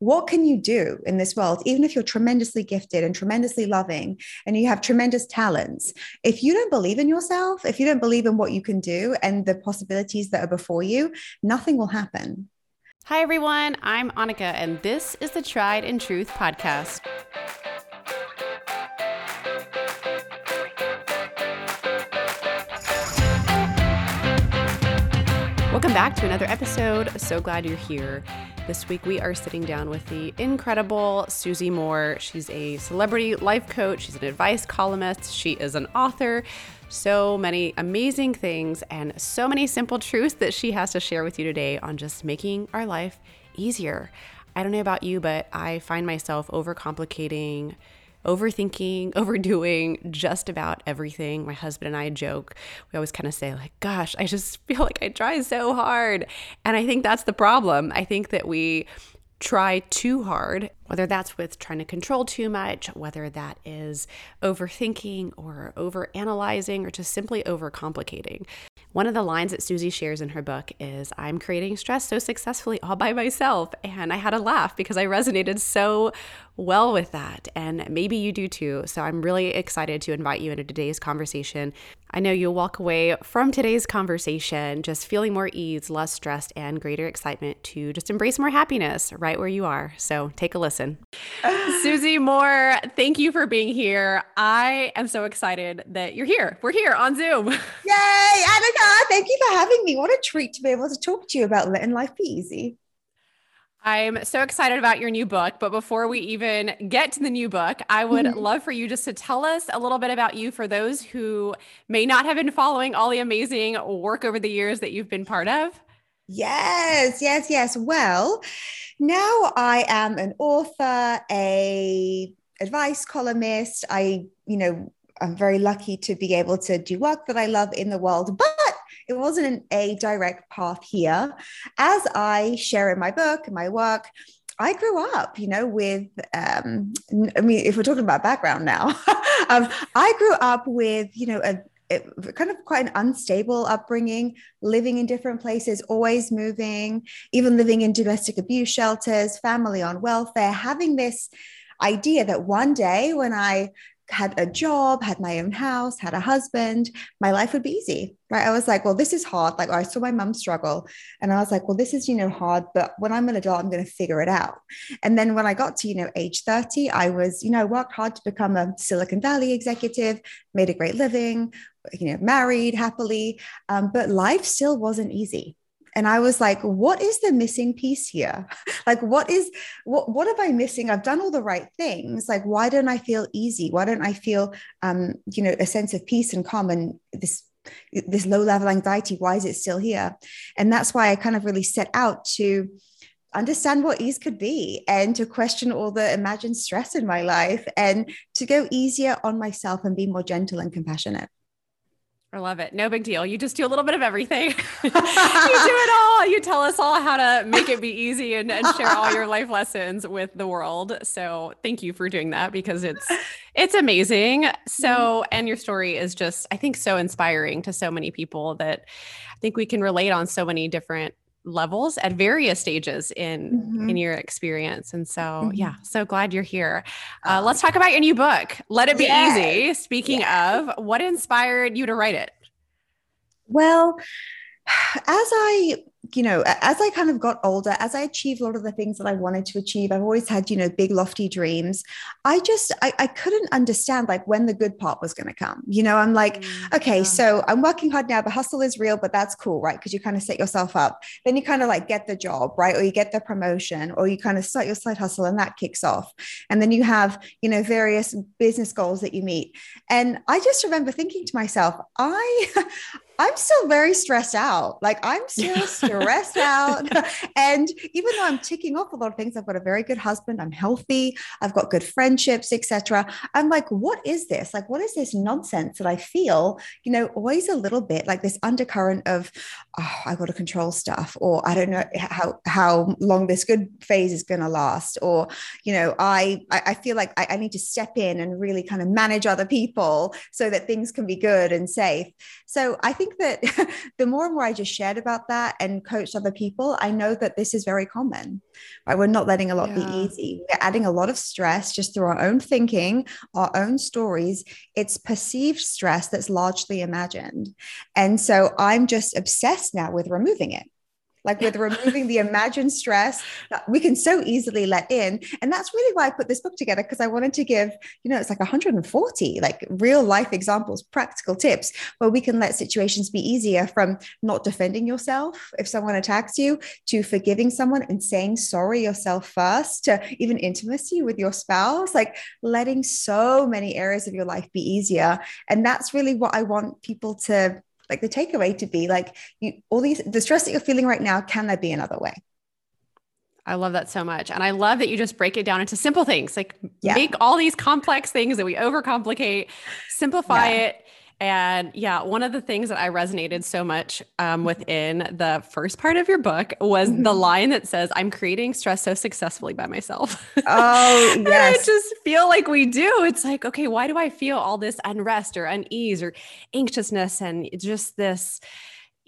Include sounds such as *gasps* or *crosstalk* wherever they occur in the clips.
what can you do in this world, even if you're tremendously gifted and tremendously loving and you have tremendous talents? If you don't believe in yourself, if you don't believe in what you can do and the possibilities that are before you, nothing will happen. Hi, everyone. I'm Annika, and this is the Tried and Truth podcast. Welcome back to another episode. So glad you're here. This week we are sitting down with the incredible Susie Moore. She's a celebrity life coach, she's an advice columnist, she is an author. So many amazing things and so many simple truths that she has to share with you today on just making our life easier. I don't know about you, but I find myself overcomplicating overthinking, *laughs* overdoing just about everything. My husband and I joke. We always kind of say, like, gosh, I just *laughs* feel like I try so hard. And I think that's the problem. I think that we try too hard, whether that's with trying to control too much, whether that is overthinking or overanalyzing or just simply overcomplicating. One of the lines that Susie shares in her book is I'm creating stress so successfully all by myself. And I had a laugh because I resonated so well with that. And maybe you do too. So I'm really excited to invite you into today's conversation. I know you'll walk away from today's conversation just feeling more ease, less stressed, and greater excitement to just embrace more happiness right where you are. So take a listen. *laughs* Susie Moore, thank you for being here. I am so excited that you're here. We're here on Zoom. Yay, Annika. Thank you for having me. What a treat to be able to talk to you about letting life be easy. I'm so excited about your new book. But before we even get to the new book, I would mm-hmm. *laughs* love for you just to tell us a little bit about you for those who may not have been following all the amazing work over the years that you've been part of. Yes, yes, yes. Well, now I am an author, a advice columnist. I, you know, I'm very lucky to be able to do work that I love in the world, but it wasn't a direct path here. As I share in my book and my work, I grew up, you know, with, um, I mean, if we're talking about background now, *laughs* um, I grew up with, you know, a, a, kind of quite an unstable upbringing, living in different places, always moving, even living in domestic abuse shelters, family on welfare, having this idea that one day when I had a job, had my own house, had a husband, my life would be easy, right? I was like, well, this is hard. Like I saw my mom struggle and I was like, well, this is, you know, hard, but when I'm an adult, I'm going to figure it out. And then when I got to, you know, age 30, I was, you know, worked hard to become a Silicon Valley executive, made a great living, you know, married happily. Um, but life still wasn't easy and i was like what is the missing piece here? *laughs* Like what is what what am i missing? I've done all the right things. Like why don't i feel easy? Why don't i feel um you know a sense of peace and calm and this this low level anxiety? Why is it still here? And that's why i kind of really set out to understand what ease could be and to question all the imagined stress in my life and to go easier on myself and be more gentle and compassionate I love it. No big deal. You just do a little bit of everything. *laughs* you do it all. You tell us all how to make it be easy and, and share all your life lessons with the world. So thank you for doing that because it's it's amazing. So and your story is just I think so inspiring to so many people that I think we can relate on so many different levels at various stages in mm-hmm. in your experience and so mm-hmm. yeah so glad you're here. Uh, let's talk about your new book let it be easy. Speaking of what inspired you to write it? Well *sighs* as i you know, as I kind of got older, as I achieved a lot of the things that I wanted to achieve, I've always had, you know, big lofty dreams. I just, I, I couldn't understand like when the good part was going to come. You know, I'm like, mm, okay, yeah. so I'm working hard now. The hustle is real, but that's cool, right? Because you kind of set yourself up. Then you kind of like get the job, right? Or you get the promotion, or you kind of start your side hustle and that kicks off. And then you have, you know, various business goals that you meet. And I just remember thinking to myself, I, *laughs* I'm still very stressed out. Like I'm *laughs* still stressed out. *laughs* And even though I'm ticking off a lot of things, I've got a very good husband, I'm healthy, I've got good friendships, etc. I'm like, what is this? Like, what is this nonsense that I feel, you know, always a little bit like this undercurrent of, oh, I got to control stuff, or I don't know how how long this good phase is going to last, or, you know, I I feel like I, I need to step in and really kind of manage other people so that things can be good and safe. So I think think that *laughs* the more and more I just shared about that and coached other people, I know that this is very common. Right? We're not letting a lot yeah. be easy. We're adding a lot of stress just through our own thinking, our own stories. It's perceived stress that's largely imagined. And so I'm just obsessed now with removing it like with removing the imagined stress that we can so easily let in. And that's really why i put this book together because i wanted to give you know it's like 140 like real life examples practical tips where we can let situations be easier from not defending yourself if someone attacks you to forgiving someone and saying sorry yourself first to even intimacy with your spouse like letting so many areas of your life be easier. And that's really what i want people to like the takeaway to be like you all these the stress that you're feeling right now can there be another way I love that so much. And I love that you just break it down into simple things, like yeah. make all these complex things that we overcomplicate, simplify yeah. it, and yeah, one of the things that I resonated so much um, within the first part of your book was the mm-hmm. line that says, I'm creating stress so successfully by myself. Oh, *laughs* yes. I just feel like we do. It's like, okay, why do I feel all this unrest or unease or anxiousness and just this?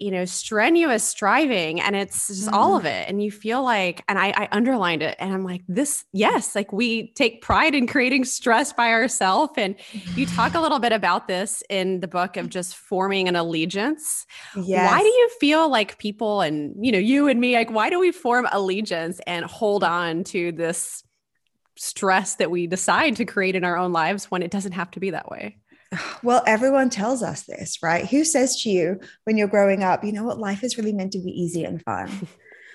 You know, strenuous striving and it's just mm. all of mm-hmm. it. And you feel like, and I, I underlined it and I'm like, this, yes, like we take pride in creating stress by ourselves. And you talk a *laughs* little bit about this in the book of just forming an allegiance. Yes. Why do you feel like people and, you know, you and me, like, why do we form allegiance and hold on to this stress that we decide to create in our own lives when it doesn't have to be that way? Well, everyone tells us this, right? Who says to you when you're growing up, you know what, life is really meant to be easy and fun?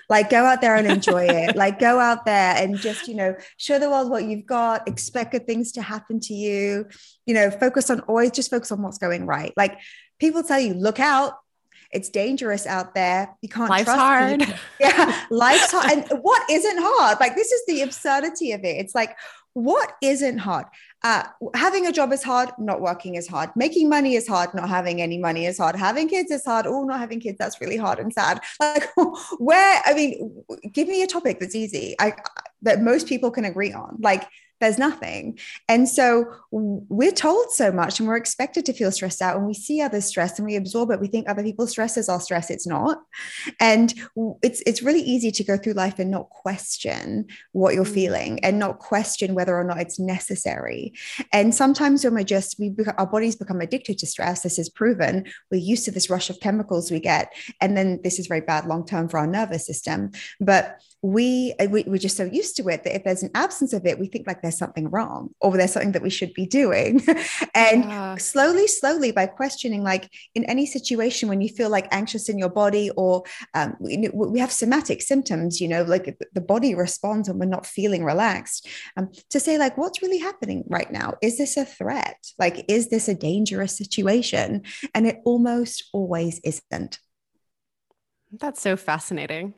like go out there and enjoy it. *laughs* Like go out there and just you know show the world what you've got expect good things to happen to you. You know focus on always just focus on what's going right. Like people tell you look out. It's dangerous out there. You can't life's hard. people. yeah life's hard. And what isn't hard? Like this is the absurdity of it. It's like what isn't hard? Uh, having a job is hard, not working is hard. Making money is hard, not having any money is hard. Having kids is hard. Oh, not having kids, that's really hard and sad. *laughs* Like, where, I mean, give me a topic that's easy, I, that most people can agree on. Like, there's nothing. And so we're told so much and we're expected to feel stressed out. And we see others stressed and we absorb it. We think other people's stress is our stress. It's not. And it's it's really easy to go through life and not question what you're mm. feeling and not question whether or not it's necessary. And sometimes when we're just we our bodies become addicted to stress, this is proven. We're used to this rush of chemicals we get. And then this is very bad long term for our nervous system. But we, we we're just so used to it that if there's an absence of it, we think like there's something wrong or there's something that we should be doing. *laughs* and yeah. slowly, slowly, by questioning, like in any situation when you feel like anxious in your body or um, we, we, have somatic symptoms, you know, like the body responds when we're not feeling relaxed, um, to say, like, what's really happening right now? Is this a threat? Like, is this a dangerous situation? And it almost always isn't. That's so fascinating.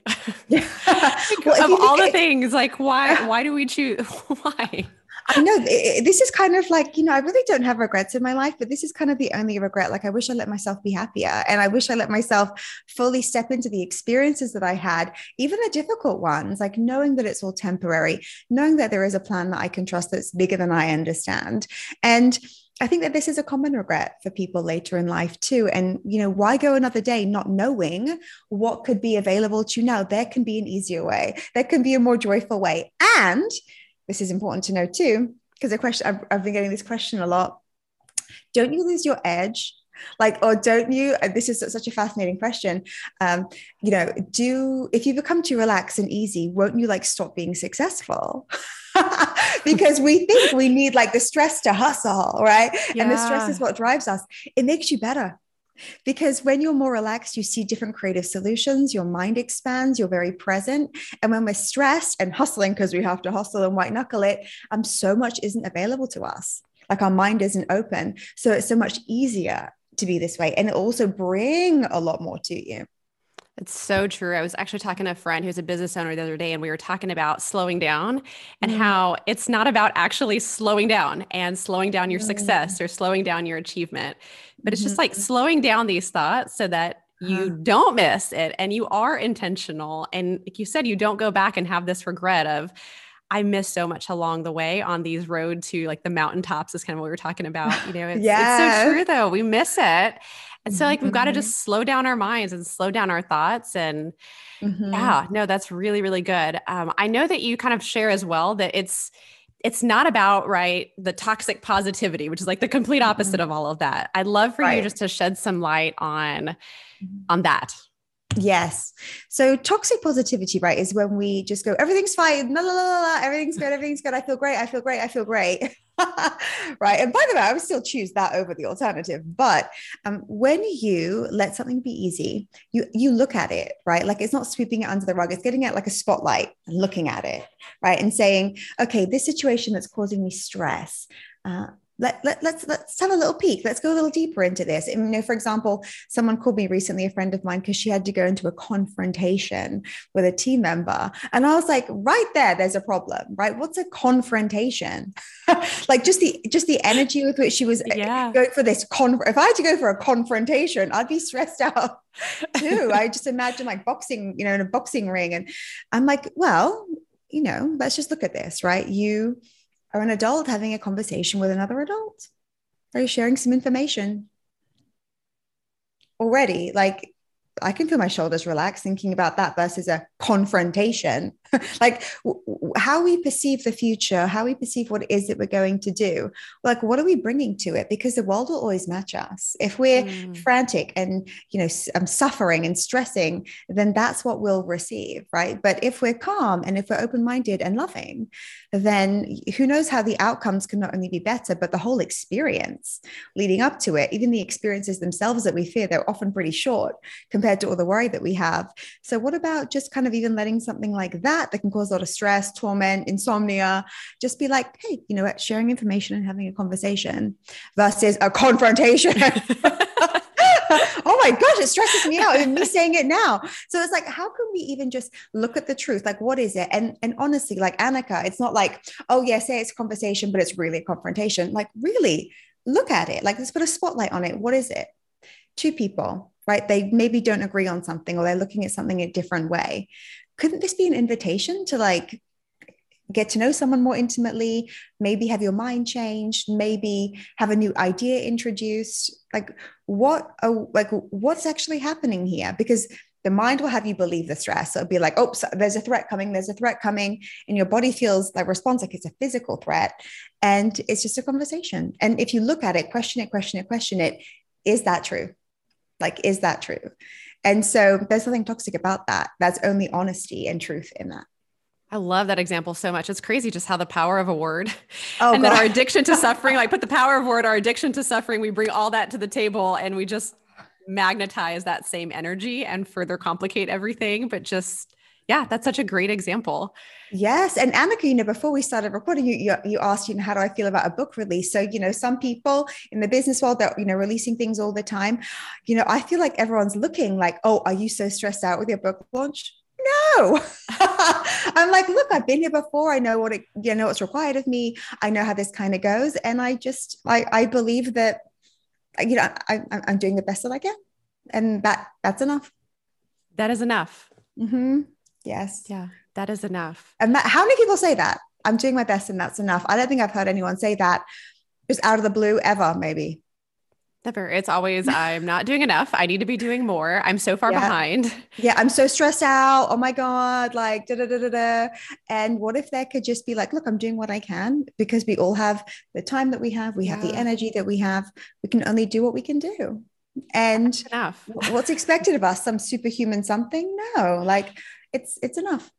Yeah. *laughs* well, of all the things, like why *laughs* why do we choose *laughs* why? I know this is kind of like, you know, I really don't have regrets in my life, but this is kind of the only regret. Like, I wish I let myself be happier. And I wish I let myself fully step into the experiences that I had, even the difficult ones, like knowing that it's all temporary, knowing that there is a plan that I can trust that's bigger than I understand. And I think that this is a common regret for people later in life too. And, you know, why go another day not knowing what could be available to you now? There can be an easier way, there can be a more joyful way. And this is important to know too, because the question I've, I've been getting this question a lot. Don't you lose your edge like or don't you this is such a fascinating question um you know do if you become too relaxed and easy won't you like stop being successful *laughs* *laughs* because we think we need like the stress to hustle, right? Yeah. And the stress is what drives us. It makes you better. Because when you're more relaxed, you see different creative solutions, your mind expands, you're very present. And when we're stressed and hustling, because we have to hustle and white knuckle it, um, so much isn't available to us. Like our mind isn't open. So it's so much easier to be this way. And it also bring a lot more to you. It's so true. I was actually talking to a friend who's a business owner the other day, and we were talking about slowing down and mm. how it's not about actually slowing down and slowing down your mm. success or slowing down your achievement, but it's just like mm-hmm. slowing down these thoughts so that you don't miss it and you are intentional. And like you said, you don't go back and have this regret of, I miss so much along the way on these road to like the mountaintops is kind of what we were talking about. You know, it's, yes. it's so *laughs* true though. We miss it. And so like we've got to just mm-hmm. slow down our minds and slow down our thoughts. And mm-hmm. yeah, no, that's really, really good. Um, I know that you kind of share as well that it's it's not about right the toxic positivity, which is like the complete opposite mm-hmm. of all of that. I'd love for right. you just to shed some light on mm-hmm. on that. Yes. So toxic positivity, right, is when we just go, everything's fine, la, la, la, la, everything's good, everything's good. I feel great. I feel great. I feel great. *laughs* right. And by the way, I would still choose that over the alternative. But um, when you let something be easy, you you look at it, right? Like it's not sweeping it under the rug. It's getting it like a spotlight and looking at it, right? And saying, okay, this situation that's causing me stress. Uh, let, let, let's let's have a little peek. Let's go a little deeper into this. And, you know for example someone called me recently a friend of mine because she had to go into a confrontation with a team member. And i was like right there there's a problem right? What's a confrontation? *laughs* Like just the just the energy with which she was uh, yeah. going for this con if i had to go for a confrontation i'd be stressed out *laughs* too. I just imagine like boxing you know in a boxing ring. And i'm like well you know let's just look at this right? You are an adult having a conversation with another adult? Are you sharing some information already? Like, I can feel my shoulders relax thinking about that versus a confrontation. *laughs* like w- how we perceive the future, how we perceive what it is that we're going to do. Like what are we bringing to it? Because the world will always match us. If we're mm. frantic and you know I'm suffering and stressing, then that's what we'll receive, right? But if we're calm and if we're open-minded and loving, then who knows how the outcomes can not only be better, but the whole experience leading up to it, even the experiences themselves that we fear, they're often pretty short compared to all the worry that we have. So what about just kind of even letting something like that that can cause a lot of stress, torment, insomnia. Just be like, hey, you know what, sharing information and having a conversation versus a confrontation. *laughs* oh my gosh, it stresses me out. And me saying it now. So it's like, how can we even just look at the truth? Like, what is it? And and honestly, like Annika, it's not like, oh yeah, say it's a conversation, but it's really a confrontation. Like, really look at it. Like, let's put a spotlight on it. What is it? Two people, right? They maybe don't agree on something or they're looking at something a different way. Couldn't this be an invitation to like get to know someone more intimately maybe have your mind changed maybe have a new idea introduced? Like what oh, like what's actually happening here? Because the mind will have you believe the stress. So it'll be like oh so there's a threat coming there's a threat coming and your body feels like response like it's a physical threat and it's just a conversation. And if you look at it question it question it question it is that true like is that true and so there's nothing toxic about that. That's only honesty and truth in that. I love that example so much. It's crazy just how the power of a word *laughs* oh, and God. then our addiction to *laughs* suffering, like put the power of word, our addiction to suffering, we bring all that to the table and we just magnetize that same energy and further complicate everything. But just, yeah, that's such a great example. Yes. And Annika, you know, before we started recording, you, you, you asked, you know, how do I feel about a book release? So, you know, some people in the business world that, you know, releasing things all the time, you know, I feel like everyone's looking like, oh, are you so stressed out with your book launch? No. *laughs* I'm like, look, I've been here before. I know what it, you know, what's required of me. I know how this kind of goes. And I just, I, I believe that, you know, I, I'm doing the best that I can. And that, that's enough. That is enough. Mm-hmm. Yes. Yeah. That is enough. And that, how many people say that? I'm doing my best and that's enough. I don't think I've heard anyone say that just out of the blue ever, maybe. Never. It's always, I'm not doing enough. I need to be doing more. I'm so far yeah. behind. Yeah. I'm so stressed out. Oh my God. Like, da da da da da. And what if there could just be like, look, I'm doing what I can because we all have the time that we have, we yeah. have the energy that we have. We can only do what we can do. And enough. what's expected of us? Some superhuman something? No, like it's it's enough.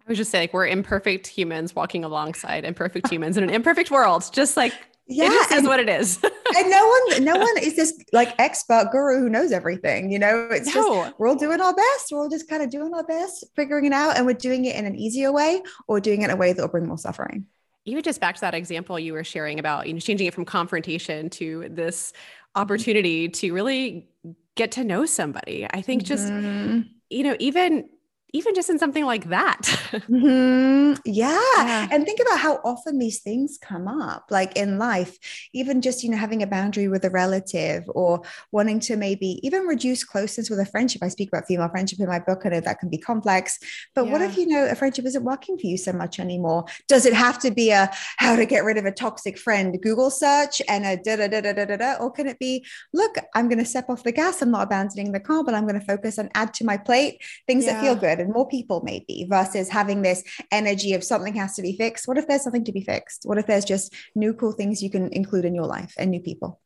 I would just say like we're imperfect humans walking alongside imperfect humans in an imperfect world. Just like yeah, it just and, is what it is. *laughs* and no one, no one is this like expert guru who knows everything. You know, it's no. just we're all doing our best. We're all just kind of doing our best, figuring it out, and we're doing it in an easier way or doing it in a way that will bring more suffering. Even just back to that example you were sharing about, you know, changing it from confrontation to this opportunity to really get to know somebody. I think just, mm-hmm. you know, even even just in something like that. *laughs* mm-hmm. Yeah. yeah. and think about how often these things come up, like in life, even just, you know, having a boundary with a relative or wanting to maybe even reduce closeness with a friendship. I speak about female friendship in my book. I know that can be complex, but yeah. what if, you know, a friendship isn't working for you so much anymore? Does it have to be a how to get rid of a toxic friend Google search and a da da da da da da, da or can it be, look, I'm going to step off the gas. I'm not abandoning the car, but I'm going to focus and add to my plate things yeah. that feel good more people maybe versus having this energy of something has to be fixed. What if there's something to be fixed? What if there's just new cool things you can include in your life and new people?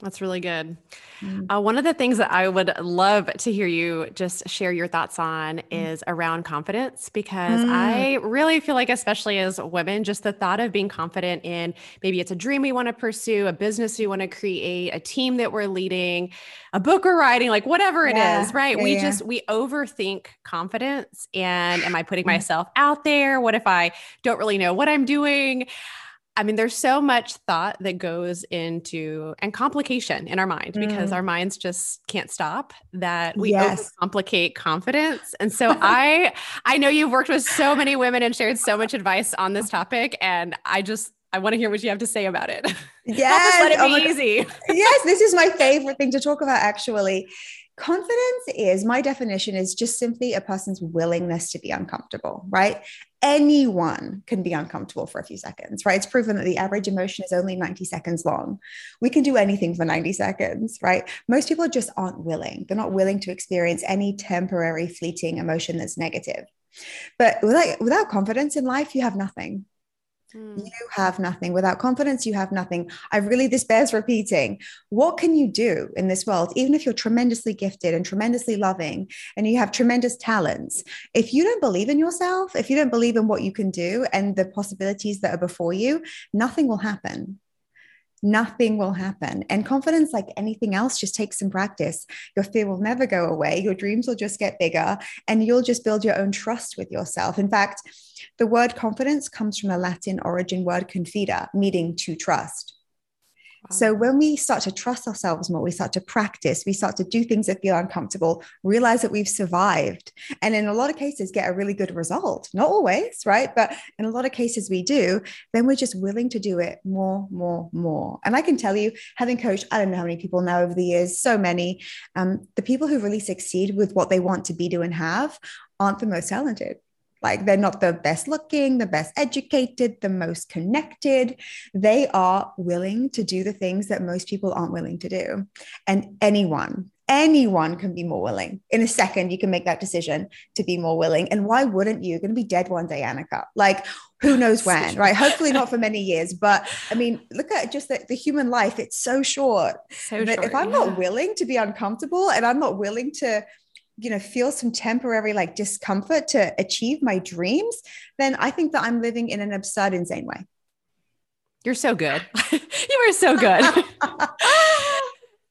That's really good. Mm. Uh, one of the things that I would love to hear you just share your thoughts on mm. is around confidence, because mm. I really feel like, especially as women, just the thought of being confident in maybe it's a dream we want to pursue, a business we want to create, a team that we're leading, a book we're writing, like whatever it yeah. is, right? Yeah, we yeah. just, we overthink confidence. And am I putting mm. myself out there? What if I don't really know what I'm doing? I mean, there's so much thought that goes into and complication in our mind mm. because our minds just can't stop that we yes. complicate confidence. And so *laughs* I I know you've worked with so many women and shared so much advice on this topic. And I just I want to hear what you have to say about it. *laughs* Yes. let it oh be oh easy. yes, this is my favorite thing to talk about actually. Confidence is my definition is just simply a person's willingness to be uncomfortable, right? Anyone can be uncomfortable for a few seconds, right? It's proven that the average emotion is only 90 seconds long. We can do anything for 90 seconds, right? Most people just aren't willing. They're not willing to experience any temporary, fleeting emotion that's negative. But without, without confidence in life, you have nothing Mm. You have nothing. Without confidence, you have nothing. I really, this bears repeating. What can you do in this world, even if you're tremendously gifted and tremendously loving and you have tremendous talents? If you don't believe in yourself, if you don't believe in what you can do and the possibilities that are before you, nothing will happen nothing will happen. And confidence, like anything else, just takes some practice. Your fear will never go away. Your dreams will just get bigger and you'll just build your own trust with yourself. In fact, the word confidence comes from a Latin origin word confida, meaning to trust. So when we start to trust ourselves more, we start to practice, we start to do things that feel uncomfortable, realize that we've survived, and in a lot of cases get a really good result. Not always, right? But in a lot of cases we do, then we're just willing to do it more, more, more. And I can tell you, having coached, I don't know how many people now over the years, so many, um, the people who really succeed with what they want to be, do, and have aren't the most talented like they're not the best looking, the best educated, the most connected. They are willing to do the things that most people aren't willing to do. And anyone, anyone can be more willing. In a second, you can make that decision to be more willing. And why wouldn't you? You're going to be dead one day, Annika. Like, who knows *laughs* when, right? Hopefully not for many years. But I mean, look at just the, the human life. It's so short. So short, if I'm yeah. not willing to be uncomfortable and I'm not willing to you know feel some temporary like discomfort to achieve my dreams then i think that i'm living in an absurd insane way. You're so good. *laughs* You are so good. *laughs*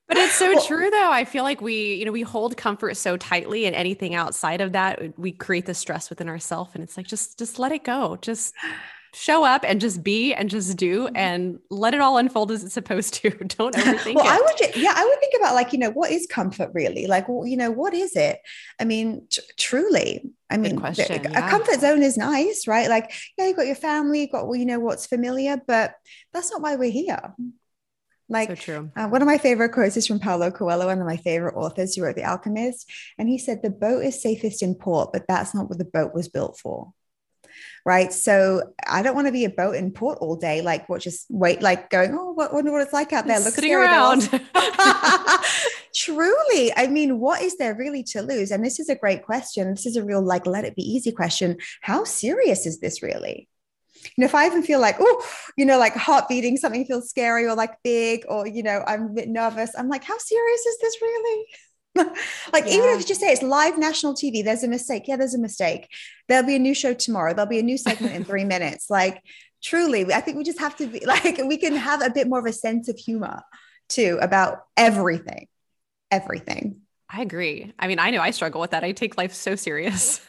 But it's so well, true though. I feel like we you know we hold comfort so tightly and anything outside of that. We create the stress within ourselves and it's like just just let it go. Just show up and just be and just do mm-hmm. and let it all unfold as it's supposed to. *laughs* Don't *laughs* overthink well, it. I would, yeah, I would think about like, you know, what is comfort really? Like, well, you know, what is it? I mean, t- truly, I mean, question, the, yeah. a comfort zone is nice, right? Like, yeah, you've got your family, you've got, well, you know, what's familiar, but that's not why we're here. Like, so true. Uh, one of my favorite quotes is from Paulo Coelho, one of my favorite authors who wrote The Alchemist. And he said, The boat is safest in port, but that's not what the boat was built for right? So I don't want to be a boat in port all day, like what just wait, like going, oh, what wonder what it's like out there. Look sitting around. *laughs* *laughs* Truly, I mean, what is there really to lose? And this is a great question. This is a real like let it be easy question. How serious is this really? you know, if I even feel like, oh, you know, like heart beating, something feels scary or like big, or, you know, I'm a bit nervous, I'm like, how serious is this really? *laughs* like yeah. even if you just say it's live national TV, there's a mistake. Yeah, there's a mistake. There'll be a new show tomorrow. There'll be a new segment in three *laughs* minutes. Like truly, I think we just have to be *laughs* like we can have a bit more of a sense of humor too about everything, everything. I agree. I mean, I know I struggle with that. I take life so serious.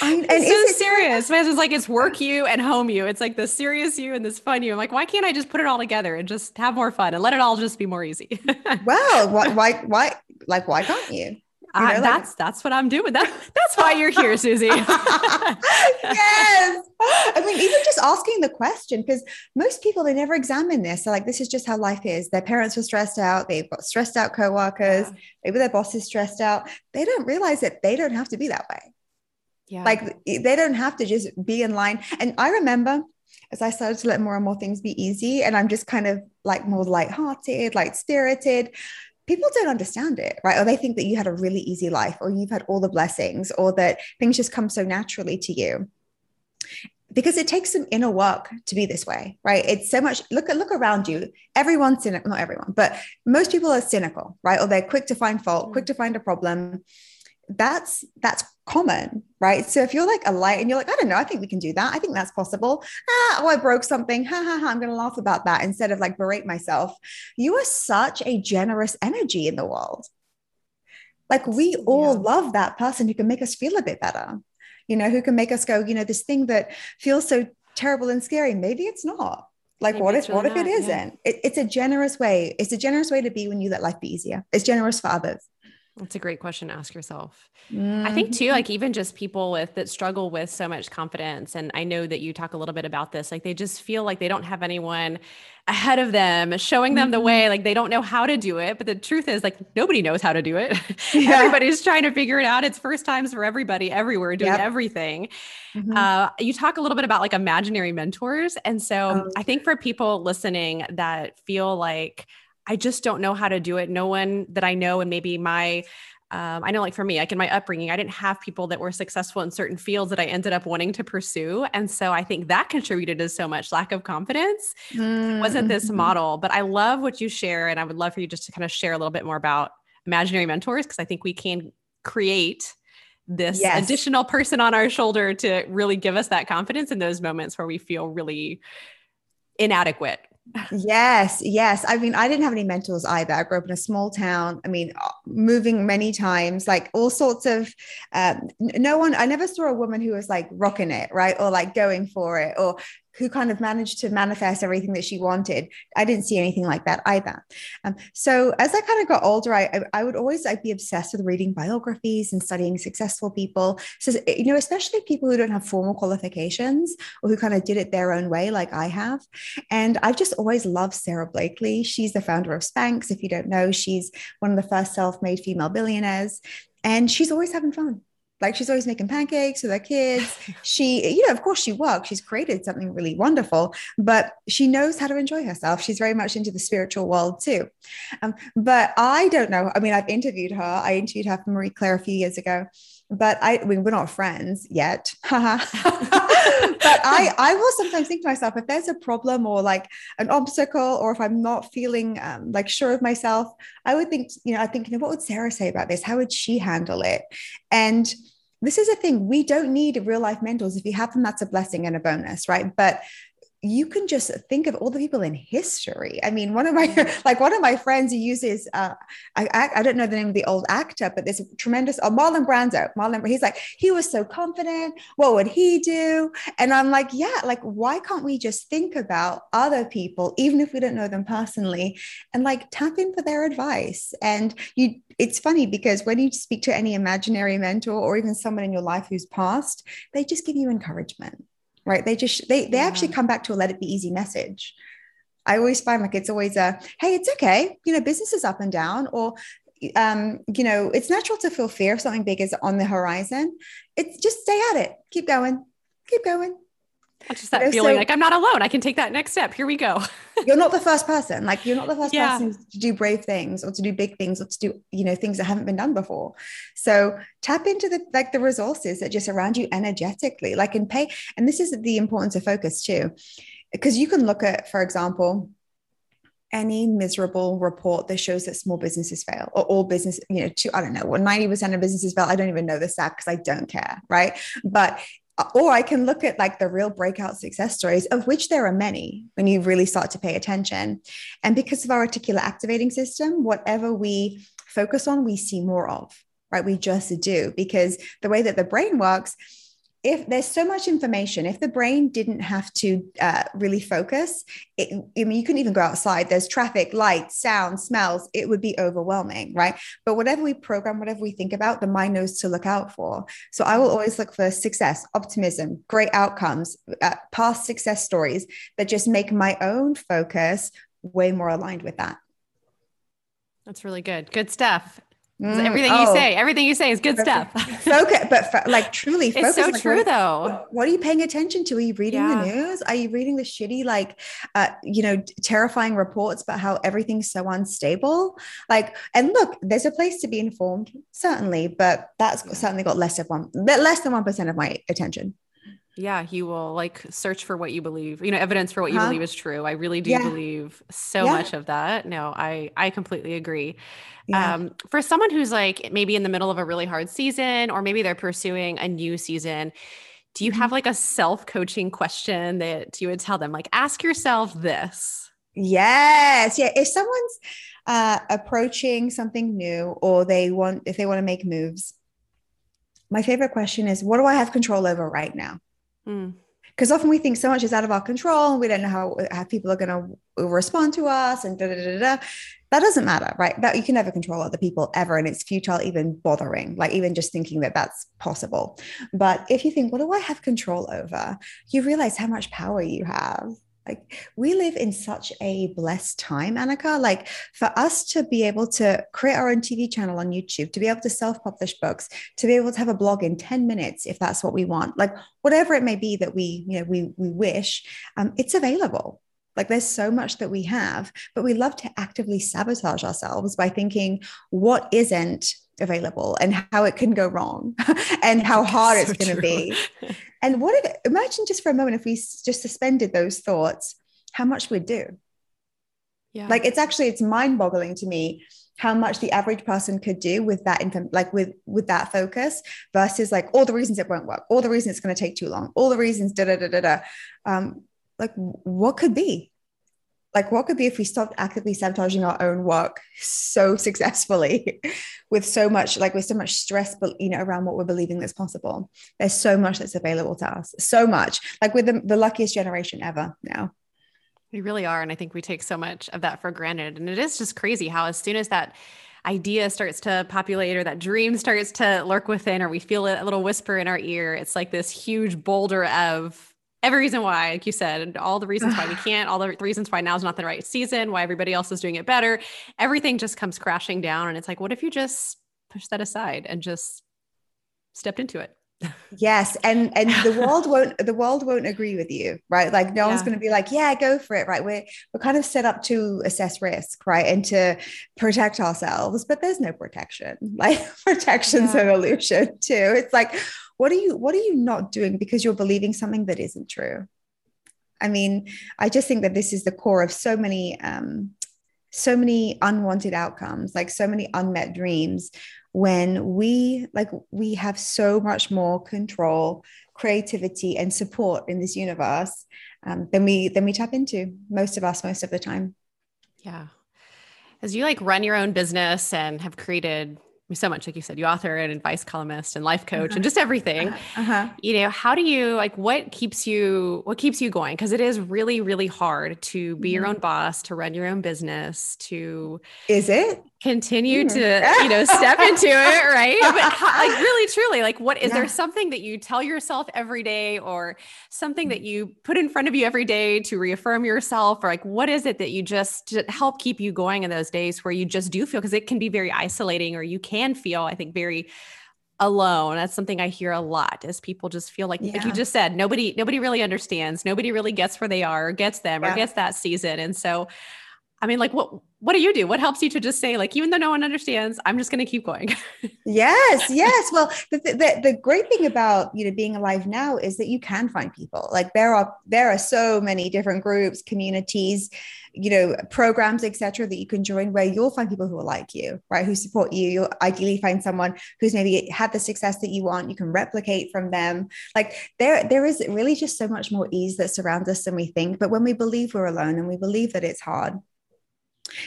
I, and it's so serious. My husband's like, it's work you and home you. It's like the serious you and this fun you. I'm like, why can't I just put it all together and just have more fun and let it all just be more easy? well, why, why, why, like, why can't you? You know, that's like, that's what I'm doing. That that's why you're here, Susie. *laughs* *laughs* yes. I mean, even just asking the question because most people they never examine this. So like this is just how life is. Their parents were stressed out. They've got stressed out coworkers. Yeah. Maybe their boss is stressed out. They don't realize that they don't have to be that way. Yeah. Like they don't have to just be in line. And I remember as I started to let more and more things be easy, and I'm just kind of like more light-hearted, light spirited. People don't understand it, right? Or they think that you had a really easy life, or you've had all the blessings, or that things just come so naturally to you. Because it takes some inner work to be this way right? It's so much look at look around you. Everyone's cynical not everyone but most people are cynical right? Or they're quick to find fault mm. quick to find a problem. That's that's common right so if you're like a light and you're like i don't know i think we can do that i think that's possible ah, oh i broke something ha ha ha i'm going to laugh about that instead of like berate myself you are such a generous energy in the world like we all yeah. love that person who can make us feel a bit better you know, who can make us go, you know, this thing that feels so terrible and scary, maybe it's not. Like, maybe what if, really what if it isn't? Yeah. It, it's a generous way. It's a generous way to be when you let life be easier. It's generous for others. That's a great question to ask yourself. Mm-hmm. I think too, mm-hmm. like even just people with that struggle with so much confidence. And I know that you talk a little bit about this, like they just feel like they don't have anyone ahead of them showing them the way, mm-hmm. like they don't know how to do it. But the truth is, like nobody knows how to do it. *laughs* Yeah. Everybody's trying to figure it out. It's first times for everybody, everywhere, doing yep. everything. Mm-hmm. Uh, you talk a little bit about like imaginary mentors. And so oh. I think for people listening that feel like, I just don't know how to do it. No one that I know, and maybe my um, I know, like for me, like in my upbringing, I didn't have people that were successful in certain fields that I ended up wanting to pursue. And so I think that contributed to so much lack of confidence. Mm-hmm. wasn't this mm-hmm. model, but I love what you share. And I would love for you just to kind of share a little bit more about imaginary mentors, because I think we can create this yes. additional person on our shoulder to really give us that confidence in those moments where we feel really inadequate yes, yes. I mean, I didn't have any mentors either. I grew up in a small town. I mean, uh, moving many times, like all sorts of. Um, no one. I never saw a woman who was like rocking it, right, or like going for it, or who kind of managed to manifest everything that she wanted. I didn't see anything like that either. Um, so as I kind of got older, I, I would always I'd be obsessed with reading biographies and studying successful people. So you know, especially people who don't have formal qualifications or who kind of did it their own way, like I have. And I've just always loved Sara Blakely. She's the founder of Spanx. If you don't know, she's one of the first self-made female billionaires, and she's always having fun like she's always making pancakes with her kids. *laughs* she, you know, of course she works. She's created something really wonderful, but she knows how to enjoy herself. She's very much into the spiritual world too. Um, but I don't know. I mean, I've interviewed her. I interviewed her for Marie Claire a few years ago, but I, I mean, we're not friends yet. *laughs* but I, I will sometimes think to myself, if there's a problem or like an obstacle, or if I'm not feeling um, like sure of myself, I would think, you know, I think, you know, what would Sara say about this? How would she handle it? And this is a thing we don't need real life mentors. If you have them that's a blessing and a bonus right? But you can just think of all the people in history. I mean, one of my *laughs* like one of my friends who uses uh, I I don't know the name of the old actor, but there's a tremendous oh, Marlon Brando. Marlon, he's like he was so confident. What would he do? And I'm like, yeah, like why can't we just think about other people, even if we don't know them personally, and like tap in for their advice? And you, it's funny because when you speak to any imaginary mentor or even someone in your life who's passed, they just give you encouragement right? They just they they yeah. actually come back to a let it be easy message. I always find like it's always a hey, it's okay. You know, business is up and down, or um, you know, it's natural to feel fear if something big is on the horizon. It's just stay at it, keep going, keep going. Just that you know, feeling so, like I'm not alone. I can take that next step. Here we go. *laughs* you're not the first person. Like you're not the first yeah. person to do brave things or to do big things or to do, you know, things that haven't been done before. So tap into the like the resources that just around you energetically, like and pay. And this is the importance of focus too. Because you can look at, for example, any miserable report that shows that small businesses fail or all business, you know, to, I don't know, what 90% of businesses fail. I don't even know the stat because I don't care. Right. But Uh, or I can look at like the real breakout success stories, of which there are many when you really start to pay attention. And because of our reticular activating system, whatever we focus on, we see more of, right? We just do because the way that the brain works, if there's so much information, if the brain didn't have to uh, really focus, it, I mean, you couldn't even go outside. There's traffic, light, sound, smells. It would be overwhelming, right? But whatever we program, whatever we think about, the mind knows to look out for. So I will always look for success, optimism, great outcomes, uh, past success stories that just make my own focus way more aligned with that. That's really good. Good stuff. Mm, everything oh. you say, everything you say is good stuff. *laughs* focus, but like truly, focus. It's so like, true, what, though. What are you paying attention to? Are you reading yeah. the news? Are you reading the shitty, like, uh, you know, terrifying reports about how everything's so unstable? Like, and look, there's a place to be informed, certainly, but that's certainly got less of one, less than one percent of my attention. Yeah, you will like search for what you believe, you know, evidence for what you huh? believe is true. I really do yeah. believe so yeah. much of that. No, I I completely agree. Yeah. Um, for someone who's like maybe in the middle of a really hard season, or maybe they're pursuing a new season, do you have mm-hmm. like a self coaching question that you would tell them? Like, ask yourself this. Yes. Yeah. If someone's uh, approaching something new or they want, if they want to make moves, my favorite question is, what do I have control over right now? Because mm. often we think so much is out of our control and we don't know how, how people are going to respond to us and da, da, da, da. That doesn't matter, right? That you can never control other people ever. And it's futile even bothering, like even just thinking that that's possible. But if you think, what do I have control over? You realize how much power you have. Like we live in such a blessed time, Annika. Like for us to be able to create our own TV channel on YouTube, to be able to self-publish books, to be able to have a blog in 10 minutes if that's what we want, like whatever it may be that we, you know, we we wish, um, it's available. Like there's so much that we have, but we love to actively sabotage ourselves by thinking what isn't available and how it can go wrong *laughs* and how hard so it's going to be. *laughs* And what if, imagine just for a moment if we just suspended those thoughts, how much we'd do. Yeah. Like it's actually, it's mind boggling to me how much the average person could do with that info, like with with that focus versus like all the reasons it won't work all the reasons it's going to take too long all the reasons da da da da da um like what could be like what could be if we stopped actively sabotaging our own work so *laughs* successfully with so much like with so much stress but you know around what we're believing that's possible? There's so much that's available to us so much. Like with the, the luckiest generation ever now. We really are and i think we take so much of that for granted. And it is just crazy how as soon as that idea starts to populate or that dream starts to lurk within or we feel a little whisper in our ear it's like this huge boulder of every reason why, like you said, and all the reasons why we *sighs* can't, all the reasons why now's not the right season, why everybody else is doing it better. Everything just comes crashing down. And it's like, what if you just push that aside and just stepped into it? yes and and the *laughs* world won't the world won't agree with you right like no yeah. one's going to be like yeah go for it right we're we're kind of set up to assess risk right and to protect ourselves but there's no protection *laughs* like protection's yeah. an illusion too it's like what are you what are you not doing because you're believing something that isn't true? I mean i just think that this is the core of so many um so many unwanted outcomes like so many unmet dreams when we like we have so much more control creativity and support in this universe um, than we than we tap into most of us most of the time. Yeah. As you like run your own business and have created so much like you said you author and advice columnist and life coach uh-huh. and just everything uh-huh. uh-huh. you know how do you like what keeps you what keeps you going because it is really really hard to be mm-hmm. your own boss to run your own business to is it continue mm. to *laughs* you know step into it right but like *laughs* really truly like what is yeah. there something that you tell yourself every day or something that you put in front of you every day to reaffirm yourself or like what is it that you just help keep you going in those days where you just do feel because it can be very isolating or you can feel i think very alone that's something i hear a lot as people just feel like yeah. like you just said nobody nobody really understands nobody really gets where they are or gets them yeah. or gets that season and so I mean, like, what what do you do? What helps you to just say, like, even though no one understands, I'm just going to keep going? *laughs* yes, yes. Well, the, the, the great thing about you know being alive now is that you can find people. Like there are there are so many different groups, communities, you know, programs, etc., that you can join where you'll find people who are like you, right? Who support you. You'll ideally find someone who's maybe had the success that you want. You can replicate from them. Like there there is really just so much more ease that surrounds us than we think. But when we believe we're alone and we believe that it's hard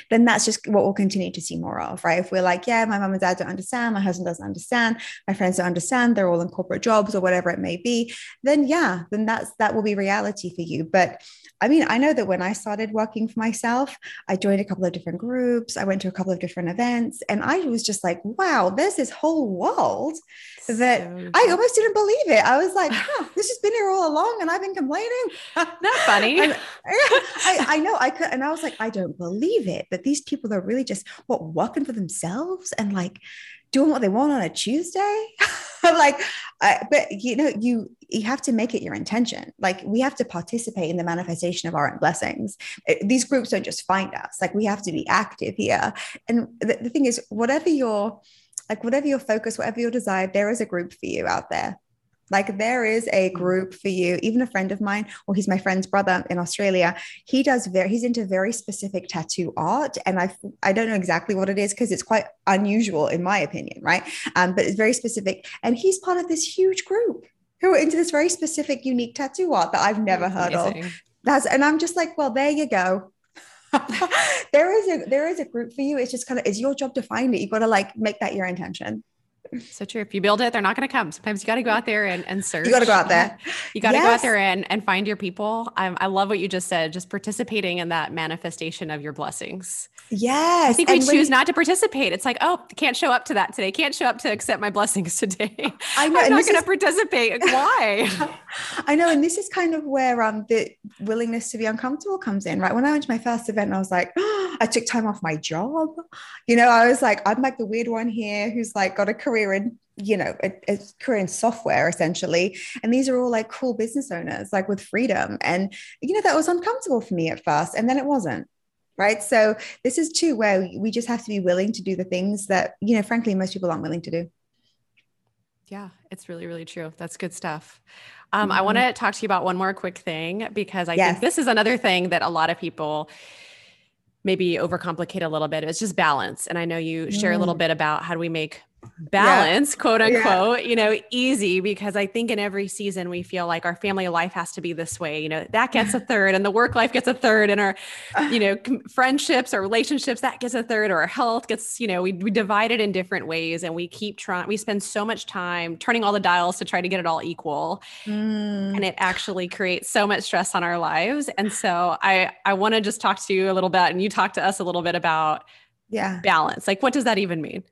then that's just what we'll continue to see more of, right? If we're like, yeah, my mom and dad don't understand, my husband doesn't understand, my friends don't understand, they're all in corporate jobs or whatever it may be, then yeah, then that's that will be reality for you. But I mean, I know that when I started working for myself, I joined a couple of different groups, I went to a couple of different events, and I was just like, wow, there's this whole world that so I almost didn't believe it. I was like, *laughs* huh, this has been here all along and I've been complaining. Not funny. *laughs* I, I know I could, and I was like, I don't believe it. But these people are really just what working for themselves and like doing what they want on a Tuesday. *laughs* *laughs* like, I, but you know, you you have to make it your intention. Like, we have to participate in the manifestation of our own blessings. It, these groups don't just find us. Like, we have to be active here. And the, the thing is, whatever your like whatever your focus, whatever your desire, there is a group for you out there. Like there is a mm. group for you. Even a friend of mine, or he's my friend's brother in Australia. He does very. He's into very specific tattoo art, and I I don't know exactly what it is because it's quite unusual in my opinion, right? Um, but it's very specific, and he's part of this huge group who are into this very specific, unique tattoo art that I've never That's heard amazing. of. That's and I'm just like, well, there you go. *laughs* there is a there is a group for you. It's just kind of it's your job to find it. You've got to like make that your intention. So true. If you build it, they're not going to come. Sometimes you got to go out there and, and search. You got to go out there. *laughs* You got to yes. go out there and, and find your people. I, I love what you just said, just participating in that manifestation of your blessings. Yes. I think we and choose not to participate. It's like, oh, can't show up to that today. Can't show up to accept my blessings *laughs* today. I know. I'm not going to participate. Why? *laughs* I know. And this is kind of where um the willingness to be uncomfortable comes in, right? When I went to my first event, I was like, oh, *gasps* I took time off my job. You know, I was like, I'm like the weird one here who's like got a career career in you know a, a, career in software essentially. And these are all like cool business owners like with freedom. And you know that was uncomfortable for me at first and then it wasn't right? So this is too where we just have to be willing to do the things that you know frankly most people aren't willing to do. Yeah it's really really true. That's good stuff. Um, mm-hmm. i want to talk to you about one more quick thing because i yes. think this is another thing that a lot of people maybe overcomplicate a little bit. It's just balance. And i know you share a little mm. bit about how do we make balance, yeah. quote unquote, yeah. you know, easy because I think in every season we feel like our family life has to be this way. You know, that gets a *laughs* third and the work life gets a third and our, you know, friendships or relationships, that gets a third or our health gets, you know, we, we divide it in different ways and we keep trying, we spend so much time turning all the dials to try to get it all equal. Mm. And it actually creates so much stress on our lives. And so I, I want to just talk to you a little bit and you talk to us a little bit about yeah balance. Like, what does that even mean?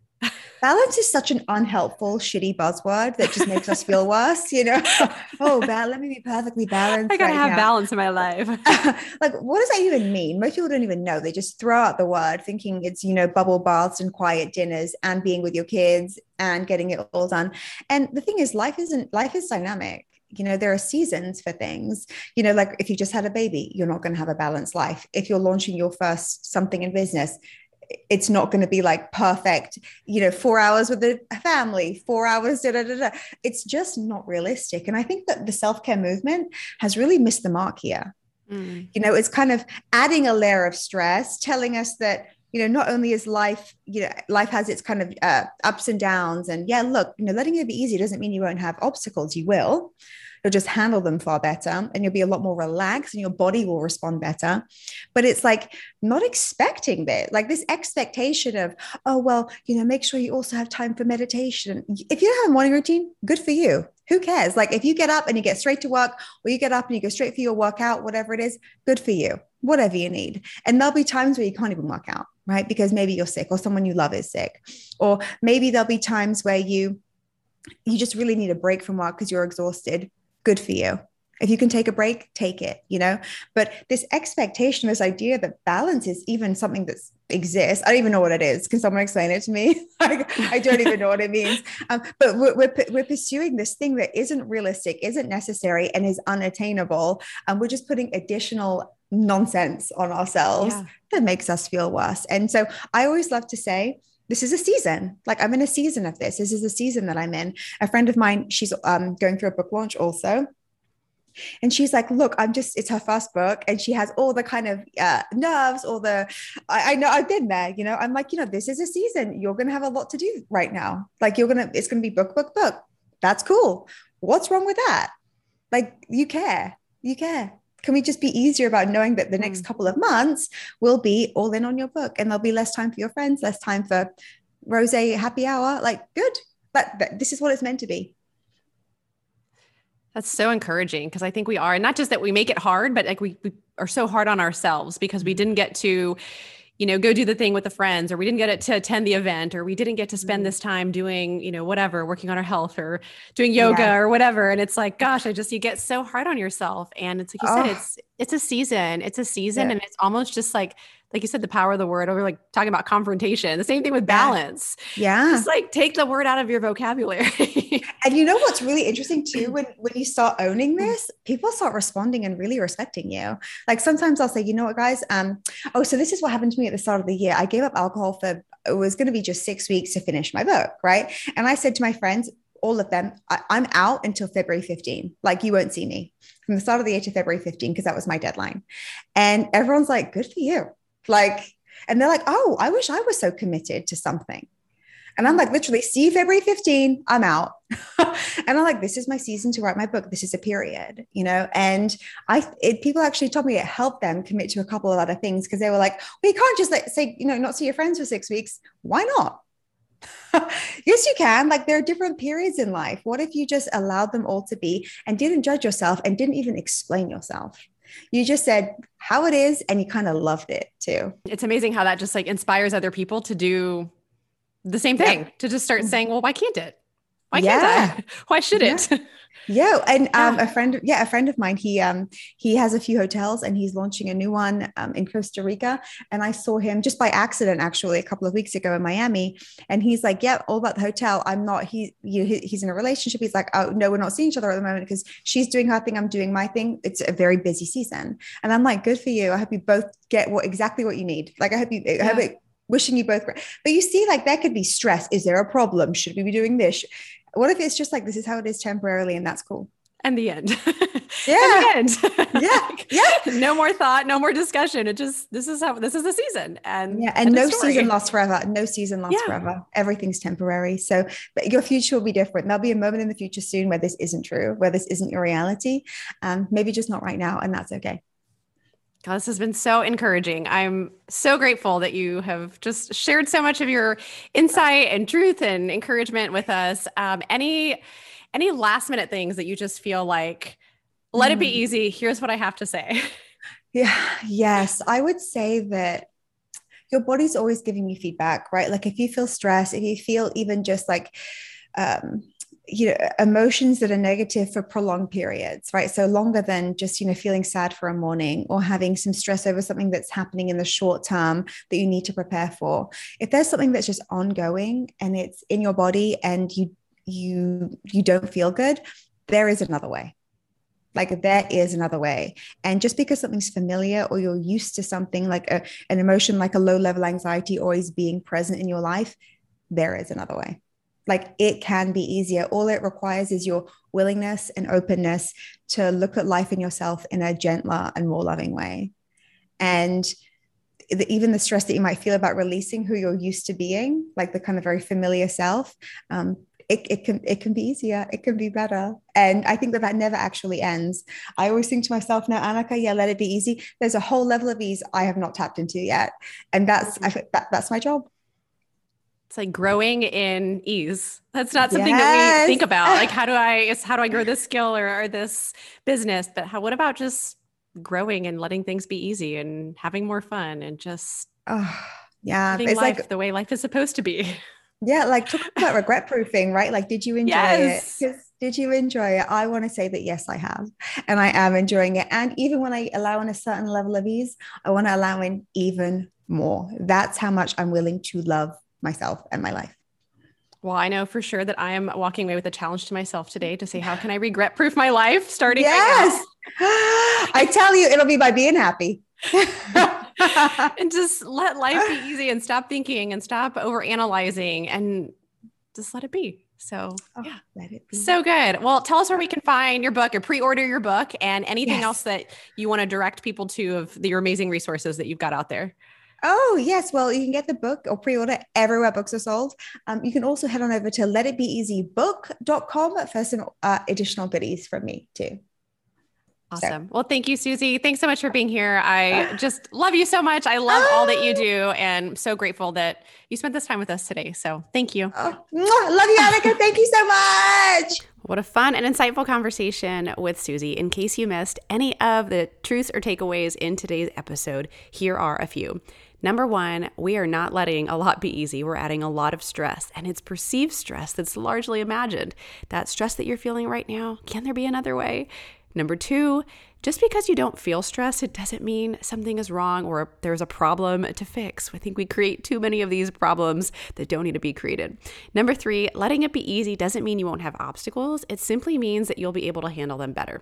Balance is such an unhelpful, shitty buzzword that just makes us feel worse, you know? *laughs* oh, bad. Let me be perfectly balanced. I gotta right have now. balance in my life. *laughs* like, what does that even mean? Most people don't even know. They just throw out the word thinking it's, you know, bubble baths and quiet dinners and being with your kids and getting it all done. And the thing is, life isn't, life is dynamic you know there are seasons for things you know like if you just had a baby you're not going to have a balanced life if you're launching your first something in business it's not going to be like perfect, you know, four hours with a family, four hours, da, da, da, da. It's just not realistic. And I think that the self care movement has really missed the mark here. Mm. You know, it's kind of adding a layer of stress, telling us that, you know, not only is life, you know, life has its kind of uh, ups and downs. And yeah, look, you know, letting it be easy doesn't mean you won't have obstacles. You will you'll just handle them far better and you'll be a lot more relaxed and your body will respond better. But it's like not expecting that, like this expectation of, oh, well, you know, make sure you also have time for meditation. If you have a morning routine, good for you. Who cares? Like if you get up and you get straight to work or you get up and you go straight for your workout, whatever it is, good for you, whatever you need. And there'll be times where you can't even work out, right? Because maybe you're sick or someone you love is sick. Or maybe there'll be times where you you just really need a break from work because you're exhausted good for you. If you can take a break, take it, you know? But this expectation, this idea that balance is even something that exists, I don't even know what it is. Can someone explain it to me? *laughs* like, I don't even know what it means. Um, but we're, we're, we're, pursuing this thing that isn't realistic, isn't necessary, and is unattainable. And we're just putting additional nonsense on ourselves yeah. that makes us feel worse. And so I always love to say, this is a season. Like I'm in a season of this. This is a season that I'm in. A friend of mine, she's um, going through a book launch also. And she's like, look, I'm just, it's her first book. And she has all the kind of uh, nerves, all the, I, I know I've been there, you know, I'm like, you know, this is a season. You're going to have a lot to do right now. Like you're to, it's to be book, book, book. That's cool. What's wrong with that? Like you care, you care can we just be easier about knowing that the next mm. couple of months will be all in on your book and there'll be less time for your friends, less time for rose happy hour? Like, good. But, but this is what it's meant to be. That's so encouraging because I think we are, and not just that we make it hard, but like we, we are so hard on ourselves because we didn't get to you know, go do the thing with the friends, or we didn't get it to attend the event, or we didn't get to spend mm-hmm. this time doing, you know, whatever, working on our health or doing yoga yeah. or whatever. And it's like, gosh, I just you get so hard on yourself. And it's like you oh. said, it's it's a season. It's a season, yeah. and it's almost just like like you said, the power of the word, or like talking about confrontation. The same thing with balance. Yeah. Just like take the word out of your vocabulary. *laughs* and you know what's really interesting too, when when you start owning this, people start responding and really respecting you. Like sometimes I'll say, you know what, guys, um, oh, so this is what happened to me at the start of the year. I gave up alcohol for it was going to be just six weeks to finish my book, right? And I said to my friends, all of them, I, am out until February 15. Like you won't see me from the start of the year to February 15 because that was my deadline. And everyone's like, good for you. Like, and they're like, oh, I wish I was so committed to something. And I'm like, literally, see February 15, I'm out. *laughs* and I'm like, this is my season to write my book. This is a period, you know? And I, it, people actually told me it helped them commit to a couple of other things because they were like, well, you can't just like say, you know, not see your friends for six weeks. Why not? *laughs* yes, you can. Like there are different periods in life. What if you just allowed them all to be and didn't judge yourself and didn't even explain yourself? You just said how it is and you kind of loved it too. It's amazing how that just like inspires other people to do the same thing, yeah. to just start saying, well, why can't it? Why yeah. can't I? *laughs* Why should it? Yeah. Yeah, and *laughs* um, a friend, yeah, a friend of mine, he um he has a few hotels and he's launching a new one um, in Costa Rica. And I saw him just by accident, actually, a couple of weeks ago in Miami. And he's like, "Yeah, all about the hotel. I'm not. He, you know, he's in a relationship. He's like, oh no, we're not seeing each other at the moment because she's doing her thing, I'm doing my thing. It's a very busy season. And I'm like, good for you. I hope you both get what exactly what you need. Like, I hope you. Yeah. I hope it wishing you both great. But you see, like that could be stress. Is there a problem? Should we be doing this? What if it's just like this is how it is temporarily and that's cool? And the end. Yeah. *laughs* and the end. *laughs* yeah. Yeah. no more thought, no more discussion. It just this is how this is the season. And yeah, and no season lasts forever. No season lasts yeah. forever. Everything's temporary. So but your future will be different. There'll be a moment in the future soon where this isn't true, where this isn't your reality. Um, maybe just not right now, and that's okay. God, this has been so encouraging. I'm so grateful that you have just shared so much of your insight and truth and encouragement with us. Um, any any last minute things that you just feel like, let mm. it be mm. easy. Here's what I have to say. Yeah. Yes, I would say that your body's always giving you feedback, right? Like if you feel stress, if you feel even just like um, you know emotions that are negative for prolonged periods right? So longer than just you know feeling sad for a morning or having some stress over something that's happening in the short term that you need to prepare for. If there's something that's just ongoing and it's in your body and you you you don't feel good there is another way. Like there is another way. And just because something's familiar or you're used to something like a, an emotion like a low level anxiety always being present in your life there is another way like it can be easier. All it requires is your willingness and openness to look at life and yourself in a gentler and more loving way. And the, even the stress that you might feel about releasing who you're used to being, like the kind of very familiar self, um, it, it can it can be easier. It can be better. And i think that that never actually ends. I always think to myself now annika yeah let it be easy. There's a whole level of ease i have not tapped into yet. And that's I, that, that's my job it's like growing in ease. That's not something yes. that we think about. Like, how do I, *laughs* how do I grow this skill or, or this business? But how, what about just growing and letting things be easy and having more fun and just, oh, yeah, living it's life like the way life is supposed to be. Yeah. Like talk *laughs* about regret proofing, right? Like, did you enjoy yes. it? Did you enjoy it? I want to say that yes, I have. And I am enjoying it. And even when I allow in a certain level of ease, I want to allow in even more. That's how much I'm willing to love myself and my life. Well, I know for sure that I am walking away with a challenge to myself today to say, how can I regret proof my life starting yes. Right *gasps* I tell you, it'll be by being happy. *laughs* *laughs* and just let life be easy and stop thinking and stop over analyzing and just let it be. So, oh, yeah, let it be. So good. Well, tell us where we can find your book or pre-order your book and anything yes. else that you want to direct people to of the, your amazing resources that you've got out there. Oh, yes. Well, you can get the book or pre order everywhere books are sold. Um, you can also head on over to letitbeeasybook.com for some uh, additional goodies from me, too. Awesome. So. Well, thank you, Susie. Thanks so much for being here. I *laughs* just love you so much. I love all that you do and so grateful that you spent this time with us today. So thank you. Oh, love you, Annika. thank you so much. What a fun and insightful conversation with Susie. In case you missed any of the truths or takeaways in today's episode, here are a few. Number one, we are not letting a lot be easy. We're adding a lot of stress, and it's perceived stress that's largely imagined. That stress that you're feeling right now, can there be another way? Number two, just because you don't feel stressed, it doesn't mean something is wrong or there's a problem to fix. I think we create too many of these problems that don't need to be created. Number three, letting it be easy doesn't mean you won't have obstacles. It simply means that you'll be able to handle them better.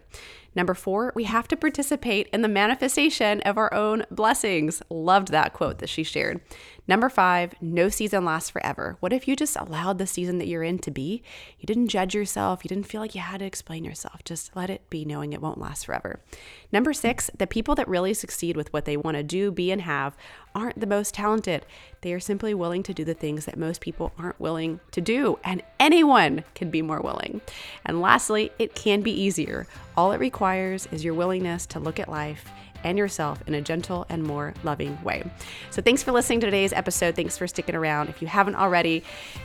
Number four, we have to participate in the manifestation of our own blessings. Loved that quote that she shared. Number five, no season lasts forever. What if you just allowed the season that you're in to be? You didn't judge yourself. You didn't feel like you had to explain yourself. Just let it be, knowing it won't last forever. Number six, the people that really succeed with what they want to do, be, and have aren't the most talented. They are simply willing to do the things that most people aren't willing to do, and anyone can be more willing. And lastly, it can be easier. All it requires is your willingness to look at life and yourself in a gentle and more loving way. So, thanks for listening to today's episode. Thanks for sticking around. If you haven't already,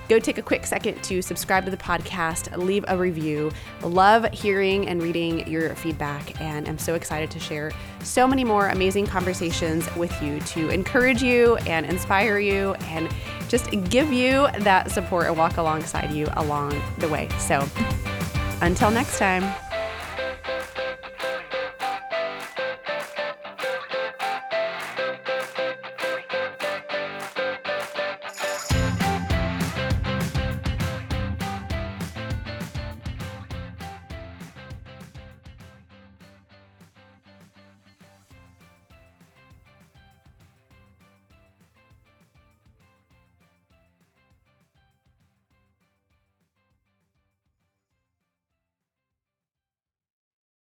go take a quick second to subscribe to the podcast, leave a review. Love hearing and reading your feedback, and I'm so excited to share so many more amazing conversations with you to encourage you and inspire you and just give you that support and walk alongside you along the way. So, until next time.